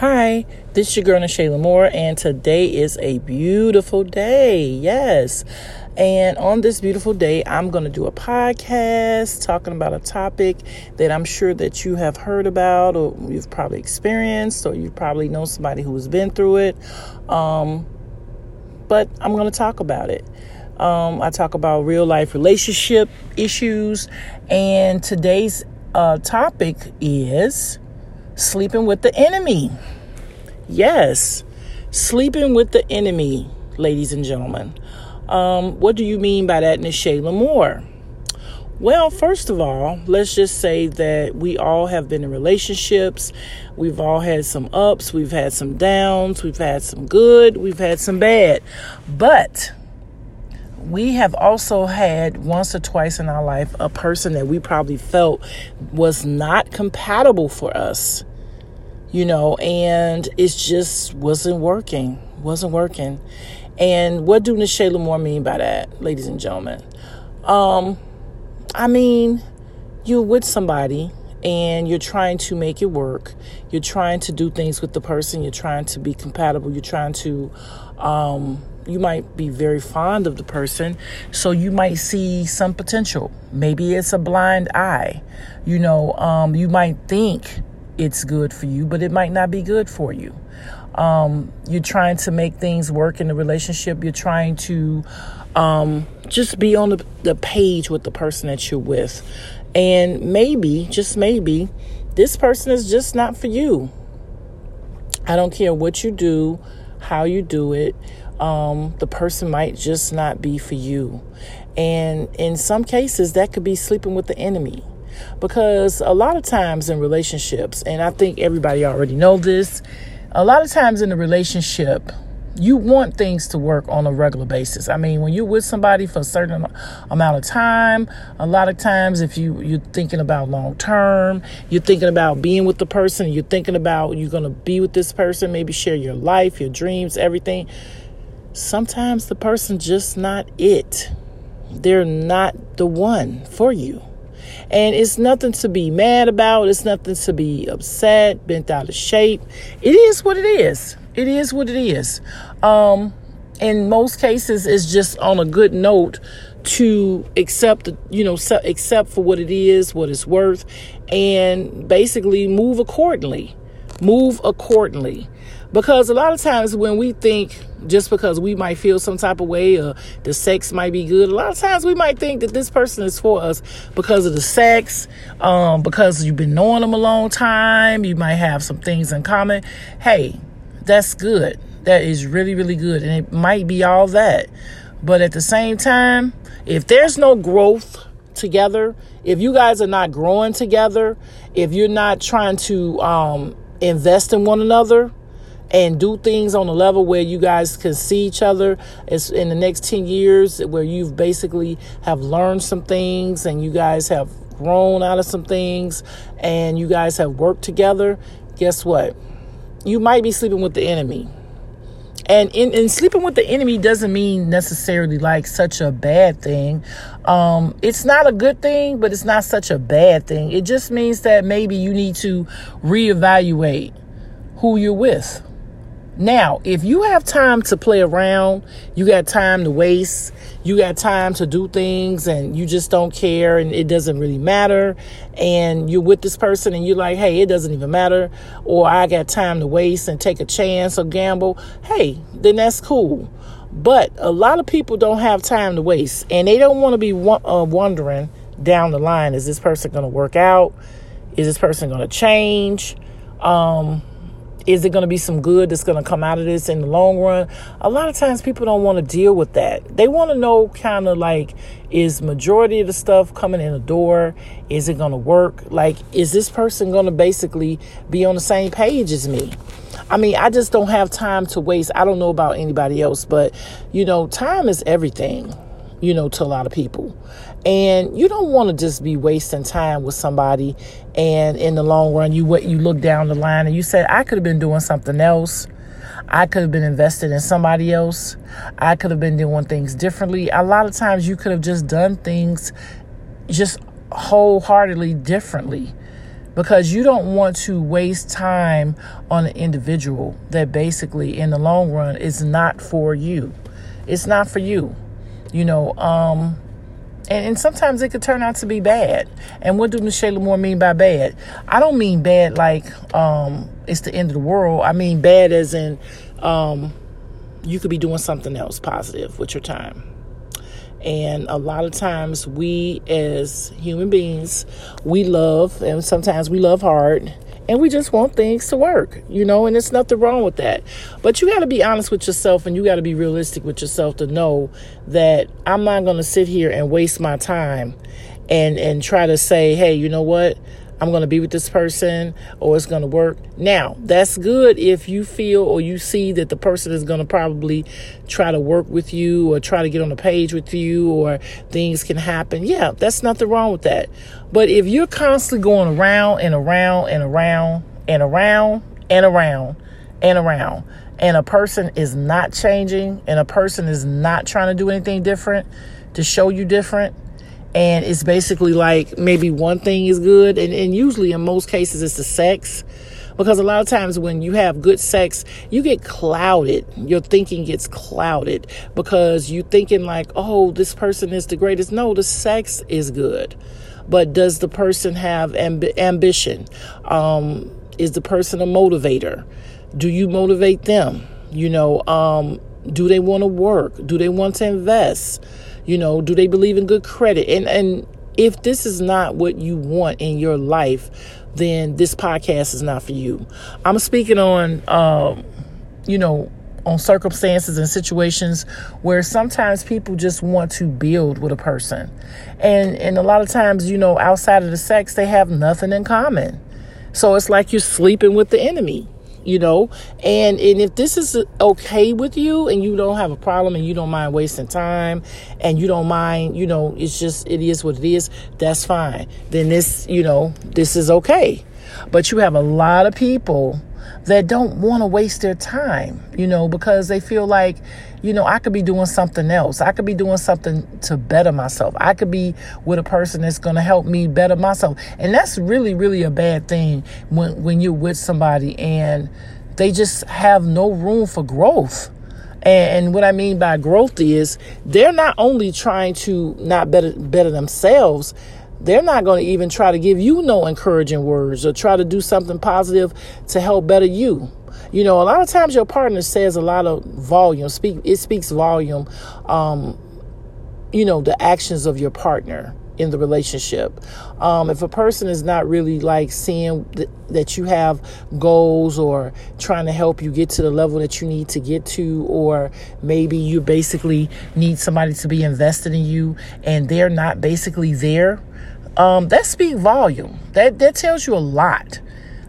Hi, this is your girl Nashayla Moore, and today is a beautiful day. Yes. And on this beautiful day, I'm going to do a podcast talking about a topic that I'm sure that you have heard about or you've probably experienced or you probably know somebody who has been through it. Um, but I'm going to talk about it. Um, I talk about real life relationship issues, and today's uh, topic is sleeping with the enemy. Yes, sleeping with the enemy, ladies and gentlemen. Um, what do you mean by that, Nashayla Moore? Well, first of all, let's just say that we all have been in relationships. We've all had some ups, we've had some downs, we've had some good, we've had some bad. But we have also had once or twice in our life a person that we probably felt was not compatible for us you know and it just wasn't working wasn't working. And what do Nashayla Moore mean by that ladies and gentlemen? Um i mean you're with somebody and you're trying to make it work. You're trying to do things with the person. You're trying to be compatible. You're trying to um you might be very fond of the person, so you might see some potential. Maybe it's a blind eye. You know, um, you might think it's good for you, but it might not be good for you. Um, you're trying to make things work in the relationship. You're trying to um, just be on the, the page with the person that you're with. And maybe, just maybe, this person is just not for you. I don't care what you do, how you do it um, the person might just not be for you. And in some cases, that could be sleeping with the enemy. Because a lot of times in relationships, and I think everybody already know this, a lot of times in a relationship, you want things to work on a regular basis. I mean, when you're with somebody for a certain amount of time, a lot of times if you you're thinking about long term, you're thinking about being with the person, you're thinking about you're going to be with this person, maybe share your life, your dreams, everything sometimes the person just not it. They're not the one for you. And it's nothing to be mad about. It's nothing to be upset, bent out of shape. It is what it is. It is what it is. Um, in most cases, it's just on a good note to accept, you know, accept for what it is, what it's worth, and basically move accordingly. Move accordingly. Because a lot of times when we think just because we might feel some type of way or the sex might be good, a lot of times we might think that this person is for us because of the sex, um, because you've been knowing them a long time, you might have some things in common. Hey, that's good. That is really, really good. And it might be all that. But at the same time, if there's no growth together, if you guys are not growing together, if you're not trying to um, invest in one another, and do things on a level where you guys can see each other. It's in the next 10 years where you've basically have learned some things and you guys have grown out of some things and you guys have worked together. Guess what? You might be sleeping with the enemy and in, in sleeping with the enemy doesn't mean necessarily like such a bad thing. Um, it's not a good thing but it's not such a bad thing. It just means that maybe you need to reevaluate who you're with. Now, if you have time to play around, you got time to waste, you got time to do things and you just don't care and it doesn't really matter, and you're with this person and you're like, hey, it doesn't even matter, or I got time to waste and take a chance or gamble, hey, then that's cool. But a lot of people don't have time to waste and they don't want to be uh, wondering down the line is this person going to work out? Is this person going to change? Um, is it going to be some good that's going to come out of this in the long run? A lot of times people don't want to deal with that. They want to know kind of like, is majority of the stuff coming in the door? Is it going to work? Like, is this person going to basically be on the same page as me? I mean, I just don't have time to waste. I don't know about anybody else, but you know, time is everything you know, to a lot of people. And you don't want to just be wasting time with somebody and in the long run you what you look down the line and you say I could have been doing something else. I could have been invested in somebody else. I could have been doing things differently. A lot of times you could have just done things just wholeheartedly differently. because you don't want to waste time on an individual that basically in the long run is not for you. It's not for you. You know, um, and, and, sometimes it could turn out to be bad. And what do Michelle Moore mean by bad? I don't mean bad like um, it's the end of the world. I mean bad as in um, you could be doing something else positive with your time. And a lot of times, we as human beings, we love, and sometimes we love hard, and we just want things to work, you know, and there's nothing wrong with that. But you got to be honest with yourself and you got to be realistic with yourself to know that I'm not going to sit here and waste my time and and try to say, "Hey, you know what? I'm going to be with this person or it's going to work. Now, that's good if you feel or you see that the person is going to probably try to work with you or try to get on the page with you or things can happen. Yeah, that's nothing wrong with that. But if you're constantly going around and around and around and around and around and around, and a person is not changing and a person is not trying to do anything different to show you different, and it's basically like maybe one thing is good and, and usually in most cases it's the sex. Because a lot of times when you have good sex you get clouded. Your thinking gets clouded because you thinking like oh this person is the greatest. No the sex is good. But does the person have amb- ambition? Um, is the person a motivator? Do you motivate them? You know um, do they want to work? Do they want to invest you know, do they believe in good credit? And and if this is not what you want in your life, then this podcast is not for you. I'm speaking on um, you know, on circumstances and situations where sometimes people just want to build with a person. And and a lot of times, you know, outside of the sex, they have nothing in common. So it's like you're sleeping with the enemy you know? And and if this is okay with you and you don't have a problem and you don't mind wasting time and you don't mind you know it's just it is what it is that's fine. Then this you know this is okay. But you have a lot of people that don't want to waste their time, you know, because they feel like, you know, I could be doing something else. I could be doing something to better myself. I could be with a person that's going to help me better myself. And that's really, really a bad thing when, when you're with somebody and they just have no room for growth. And, what I mean by growth is they're not only trying to not better better themselves, they're not going to even try to give you no encouraging words or try to do something positive to help better you. You know, a lot of times your partner says a lot of volume. Speak it speaks volume. Um, you know, the actions of your partner in the relationship. Um, if a person is not really like seeing th- that you have goals or trying to help you get to the level that you need to get to, or maybe you basically need somebody to be invested in you and they're not basically there um, that speaks volume. That that tells you a lot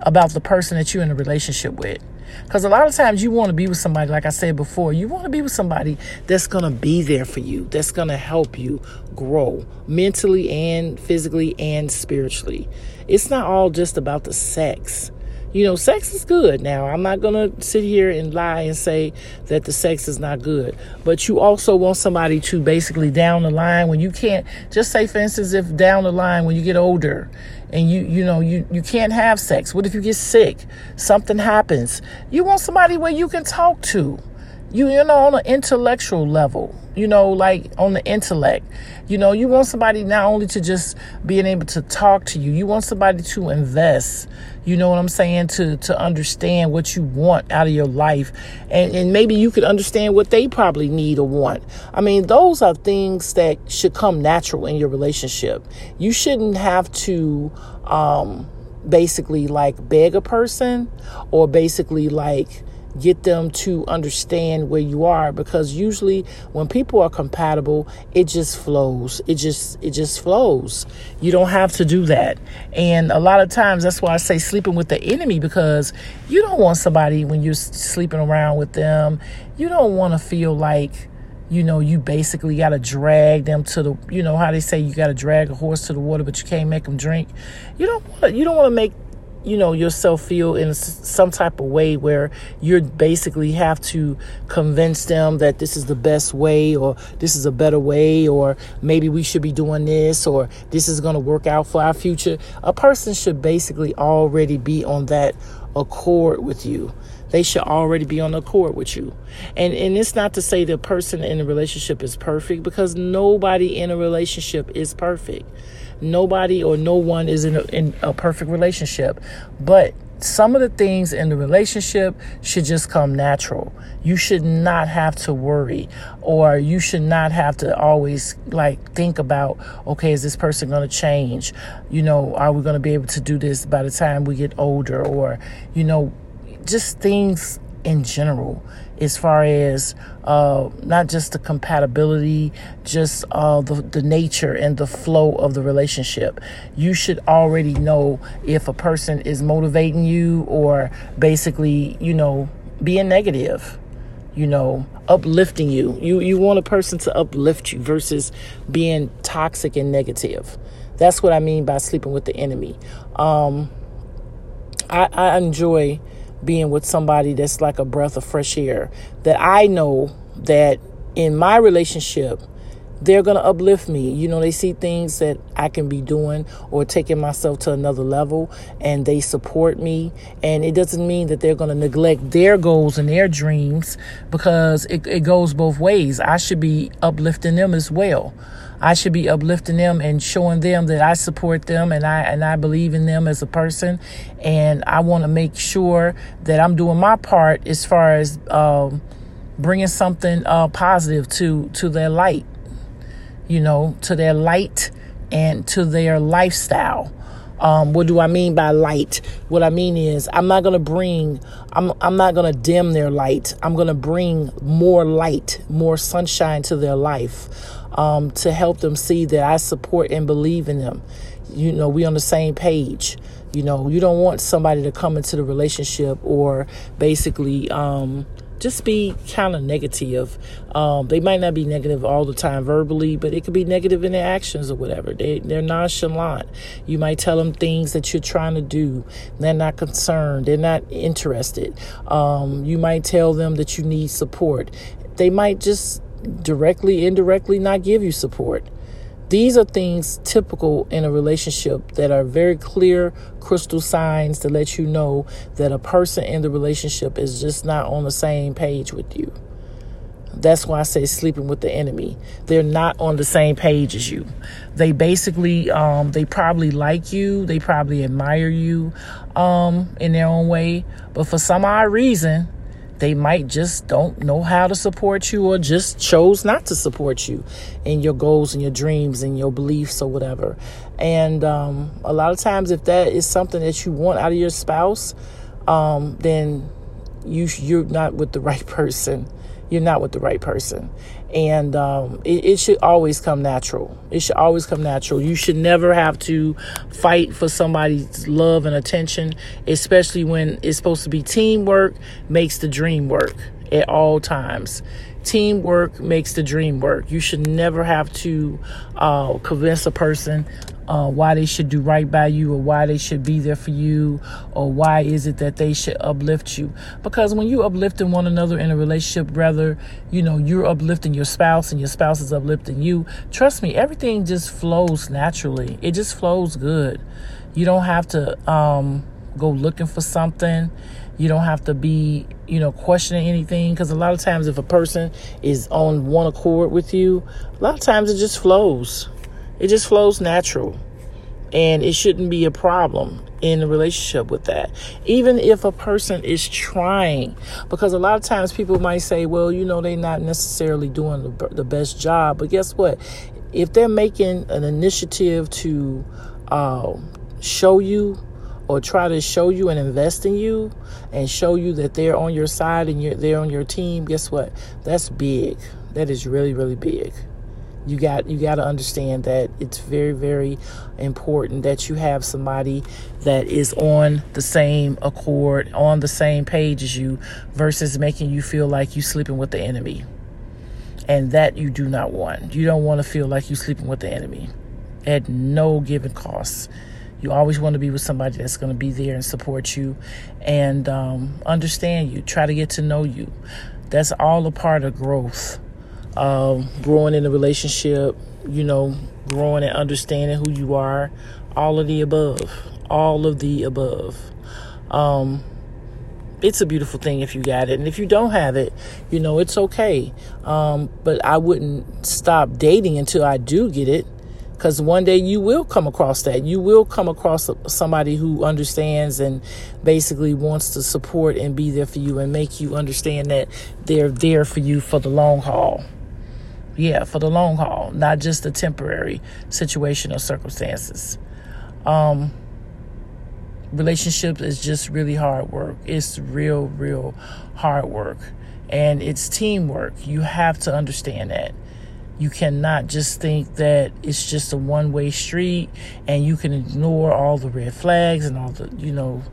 about the person that you're in a relationship with. Because a lot of times you want to be with somebody, like I said before, you want to be with somebody that's going to be there for you, that's going to help you grow mentally and physically and spiritually. It's not all just about the sex. You know, sex is good. Now, I'm not going to sit here and lie and say that the sex is not good. But you also want somebody to basically down the line when you can't, just say, for instance, if down the line when you get older and you, you know, you, you can't have sex. What if you get sick? Something happens. You want somebody where you can talk to you you know on an intellectual level you know like on the intellect you know you want somebody not only to just being able to talk to you you want somebody to invest you know what i'm saying to to understand what you want out of your life. And and maybe you could understand what they probably need or want. I mean those are things that should come natural in your relationship. You shouldn't have to um basically like beg a person or basically like get them to understand where you are because usually when people are compatible it just flows. It just it just flows. You don't have to do that. And a lot of times that's why i say sleeping with the enemy because you don't want somebody when you're sleeping around with them you don't want to feel like you know you basically got to drag them to the you know how they say you got to drag a horse to the water but you can't make them drink. You don't want you don't want to make you know yourself feel in some type of way where you basically have to convince them that this is the best way or this is a better way or maybe we should be doing this or this is going to work out for our future. A person should basically already be on that accord with you. They should already be on accord with you. And and it's not to say the person in a relationship is perfect because nobody in a relationship is perfect nobody or no one is in a, in a perfect relationship. But some of the things in the relationship should just come natural. You should not have to worry or you should not have to always like think about, okay, is this person going to change? You know, are we going to be able to do this by the time we get older or, you know, just things in general as far as uh, not just the compatibility, just uh, the, the nature and the flow of the relationship. You should already know if a person is motivating you or basically, you know, being negative you know, uplifting you. You you want a person to uplift you versus being toxic and negative. That's what I mean by sleeping with the enemy. Um, I, I enjoy being with somebody that's like a breath of fresh air. That I know that in my relationship, they're going to uplift me. You know, they see things that I can be doing or taking myself to another level and they support me. And it doesn't mean that they're going to neglect their goals and their dreams because it, it goes both ways. I should be uplifting them as well. I should be uplifting them and showing them that I support them and I and I believe in them as a person, and I want to make sure that I'm doing my part as far as um, bringing something uh, positive to to their light, you know, to their light and to their lifestyle. Um, what do I mean by light? What I mean is I'm not gonna bring I'm I'm not gonna dim their light. I'm gonna bring more light, more sunshine to their life um, to help them see that I support and believe in them. You know, we on the same page. You know, you don't want somebody to come into the relationship or basically um, just be kind of negative. Um, they might not be negative all the time verbally, but it could be negative in their actions or whatever. They, they're nonchalant. You might tell them things that you're trying to do. They're not concerned. They're not interested. Um, you might tell them that you need support. They might just directly, indirectly not give you support. These are things typical in a relationship that are very clear crystal signs to let you know that a person in the relationship is just not on the same page with you. That's why I say sleeping with the enemy. They're not on the same page as you. They basically, um, they probably like you. They probably admire you, um, in their own way. But for some odd reason, they might just don't know how to support you or just chose not to support you in your goals and your dreams and your beliefs or whatever. And um, a lot of times, if that is something that you want out of your spouse, um, then you you're not with the right person you're not with the right person. And um, it, it, should always come natural. It should always come natural. You should never have to fight for somebody's love and attention, especially when it's supposed to be teamwork makes the dream work at all times. Teamwork makes the dream work. You should never have to uh, convince a person uh, why they should do right by you or why they should be there for you or why is it that they should uplift you. Because when you uplifting one another in a relationship, rather, you know, you're uplifting your spouse and your spouse is uplifting you, trust me, everything just flows naturally. It just flows good. You don't have to um, go looking for something. You don't have to be, you know, questioning anything because a lot of times if a person is on one accord with you, a lot of times it just flows. It just flows natural. And it shouldn't be a problem in a relationship with that. Even if a person is trying, because a lot of times people might say, well, you know, they're not necessarily doing the, the best job. But guess what? If they're making an initiative to uh, show you or try to show you and invest in you and show you that they're on your side and you're, they're on your team, guess what? That's big. That is really, really big. You got you got to understand that it's very very important that you have somebody that is on the same accord, on the same page as you versus making you feel like you're sleeping with the enemy. And that you do not want. You don't want to feel like you're sleeping with the enemy at no given cost. You always want to be with somebody that's going to be there and support you and um, understand you, try to get to know you. That's all a part of growth. Um, growing in a relationship, you know, growing and understanding who you are, all of the above, all of the above. Um, it's a beautiful thing if you got it. And if you don't have it, you know, it's okay. Um, but I wouldn't stop dating until I do get it. Because one day you will come across that. You will come across somebody who understands and basically wants to support and be there for you and make you understand that they're there for you for the long haul. Yeah, for the long haul, not just the temporary situation or circumstances. Um, relationships is just really hard work. It's real, real hard work. And it's teamwork. You have to understand that. You cannot just think that it's just a one way street and you can ignore all the red flags and all the, you know,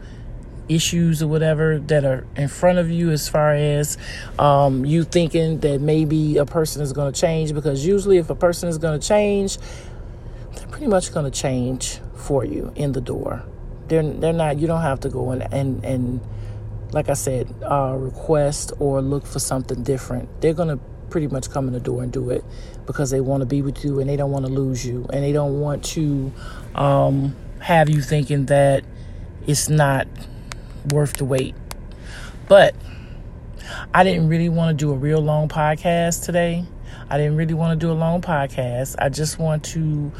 issues or whatever that are in front of you as far as um, you thinking that maybe a person is going to change because usually if a person is going to change they're pretty much going to change for you in the door they're they're not. You don't have to go and and and like I said, uh, request or look for something different. They're gonna pretty much come in the door and do it because they want to be with you and they don't want to lose you and they don't want to um, have you thinking that it's not worth the wait. But I didn't really want to do a real long podcast today. I didn't really want to do a long podcast. I just want to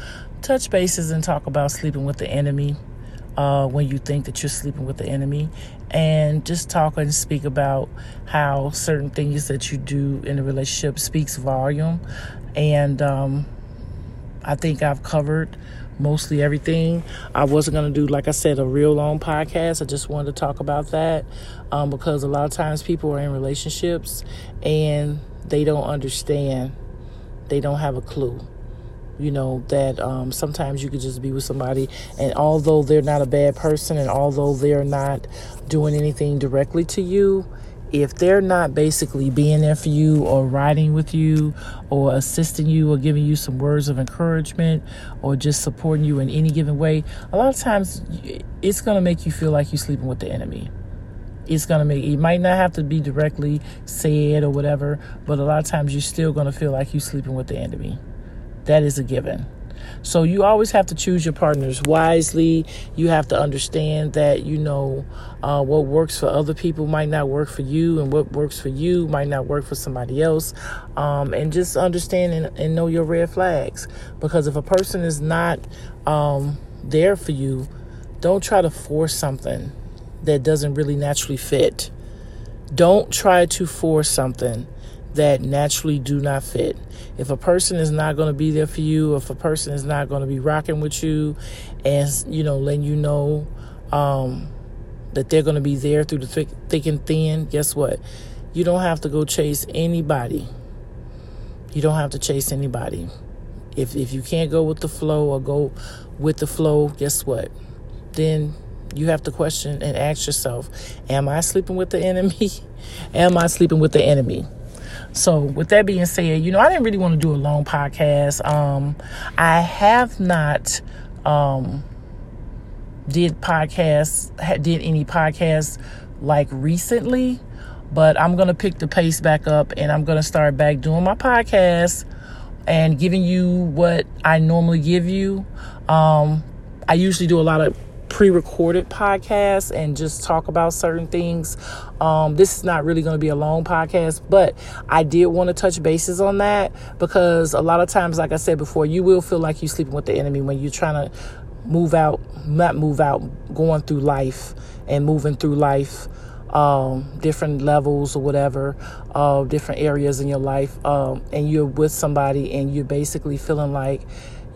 touch bases and talk about sleeping with the enemy uh, when you think that you're sleeping with the enemy, and just talk and speak about how certain things that you do in a relationship speaks volume. And um, I think I've covered mostly everything. I wasn't going to do, like I said, a real long podcast. I just wanted to talk about that um, because a lot of times people are in relationships and they don't understand, they don't have a clue you know that um, sometimes you could just be with somebody and although they're not a bad person and although they're not doing anything directly to you if they're not basically being there for you or riding with you or assisting you or giving you some words of encouragement or just supporting you in any given way a lot of times it's going to make you feel like you're sleeping with the enemy. It's going to make it might not have to be directly said or whatever but a lot of times you're still going to feel like you're sleeping with the enemy that is a given. So you always have to choose your partners wisely. You have to understand that you know uh, what works for other people might not work for you, and what works for you might not work for somebody else. Um, and just understand and, and, know your red flags. Because if a person is not um, there for you, don't try to force something that doesn't really naturally fit. Don't try to force something that naturally do not fit. If a person is not going to be there for you, if a person is not going to be rocking with you and, you know, letting you know um, that they're going to be there through the thick, thick and thin, guess what? You don't have to go chase anybody. You don't have to chase anybody. If, if you can't go with the flow or go with the flow, guess what? Then you have to question and ask yourself Am I sleeping with the enemy? Am I sleeping with the enemy? So, with that being said, you know, I didn't really want to do a long podcast. Um, I have not um, did podcasts, did any podcasts like recently, but I'm gonna pick the pace back up and I'm gonna start back doing my podcast and giving you what I normally give you. Um, I usually do a lot of pre-recorded podcast and just talk about certain things. Um, this is not really going to be a long podcast, but I did want to touch bases on that because a lot of times, like I said before, you will feel like you're sleeping with the enemy when you're trying to move out, not move out, going through life and moving through life. Um, different levels or whatever, uh, different areas in your life, um, and you're with somebody and you're basically feeling like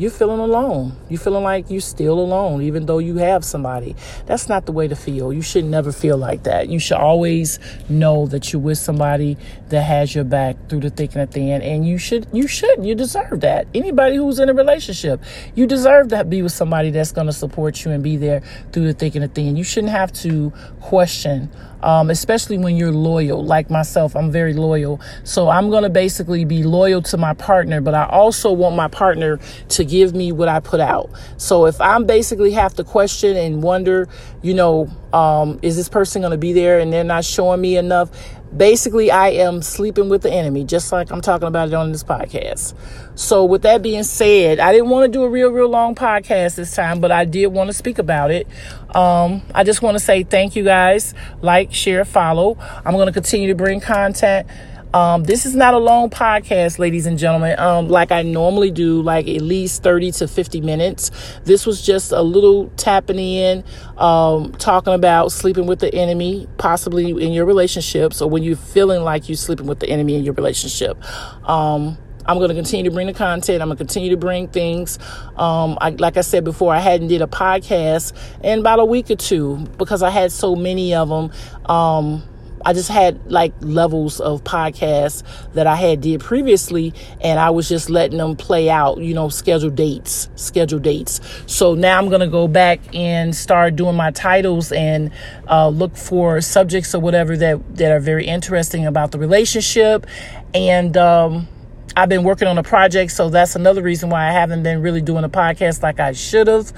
you're feeling alone. You're feeling like you're still alone, even though you have somebody. That's not the way to feel. You should never feel like that. You should always know that you're with somebody that has your back through the thick and the thin. And you should, you should, you deserve that. Anybody who's in a relationship, you deserve to be with somebody that's going to support you and be there through the thick and the thin. You shouldn't have to question um, especially when you're loyal. Like myself, I'm very loyal. So I'm going to basically be loyal to my partner, but I also want my partner to give me what I put out. So if I'm basically have to question and wonder, you know, um, is this person going to be there and they're not showing me enough? Basically, I am sleeping with the enemy, just like I'm talking about it on this podcast. So, with that being said, I didn't want to do a real, real long podcast this time, but I did want to speak about it. Um, I just want to say thank you guys. Like, share, follow. I'm going to continue to bring content um, this is not a long podcast, ladies and gentlemen, um, like I normally do, like at least 30 to 50 minutes. This was just a little tapping in, um, talking about sleeping with the enemy, possibly in your relationships, or when you're feeling like you're sleeping with the enemy in your relationship. Um, I'm going to continue to bring the content. I'm going to continue to bring things. Um, I, like I said before, I hadn't did a podcast in about a week or two because I had so many of them. Um, I just had like levels of podcasts that I had did previously, and I was just letting them play out, you know, schedule dates, schedule dates. So now I'm gonna go back and start doing my titles and uh, look for subjects or whatever that that are very interesting about the relationship, and um, I've been working on a project, so that's another reason why I haven't been really doing a podcast like I should have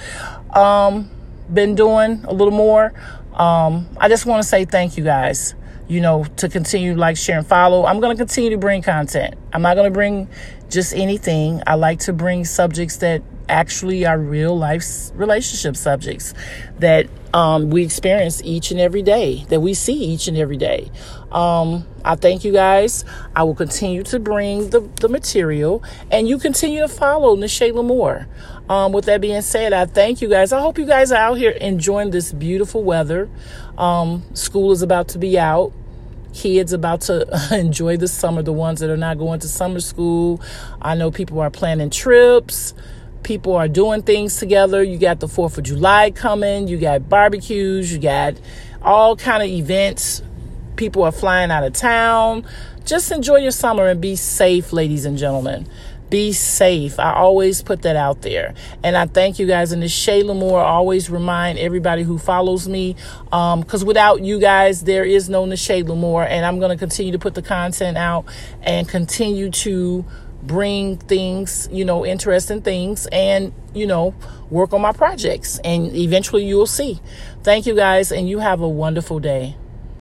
um, been doing a little more. Um, I just want to say thank you guys you know, to continue like, share, and follow. I'm going to continue to bring content. I'm not going to bring just anything. I like to bring subjects that actually are real life relationship subjects that um, we experience each and every day, that we see each and every day. Um, I thank you guys. I will continue to bring the, the material and you continue to follow Nishay Lamore. Um, with that being said, I thank you guys. I hope you guys are out here enjoying this beautiful weather. Um, school is about to be out. Kids about to enjoy the summer, the ones that are not going to summer school. I know people are planning trips. People are doing things together. You got the 4th of July coming. You got barbecues. You got all kind of events. People are flying out of town. Just enjoy your summer and be safe, ladies and gentlemen. Be safe. I always put that out there. And I thank you guys. And this Shayla Moore always remind everybody who follows me, because um, without you guys, there is no Nashayla Moore. And I'm going to continue to put the content out and continue to bring things, you know, interesting things and, you know, work on my projects. And eventually you'll see. Thank you guys. And you have a wonderful day.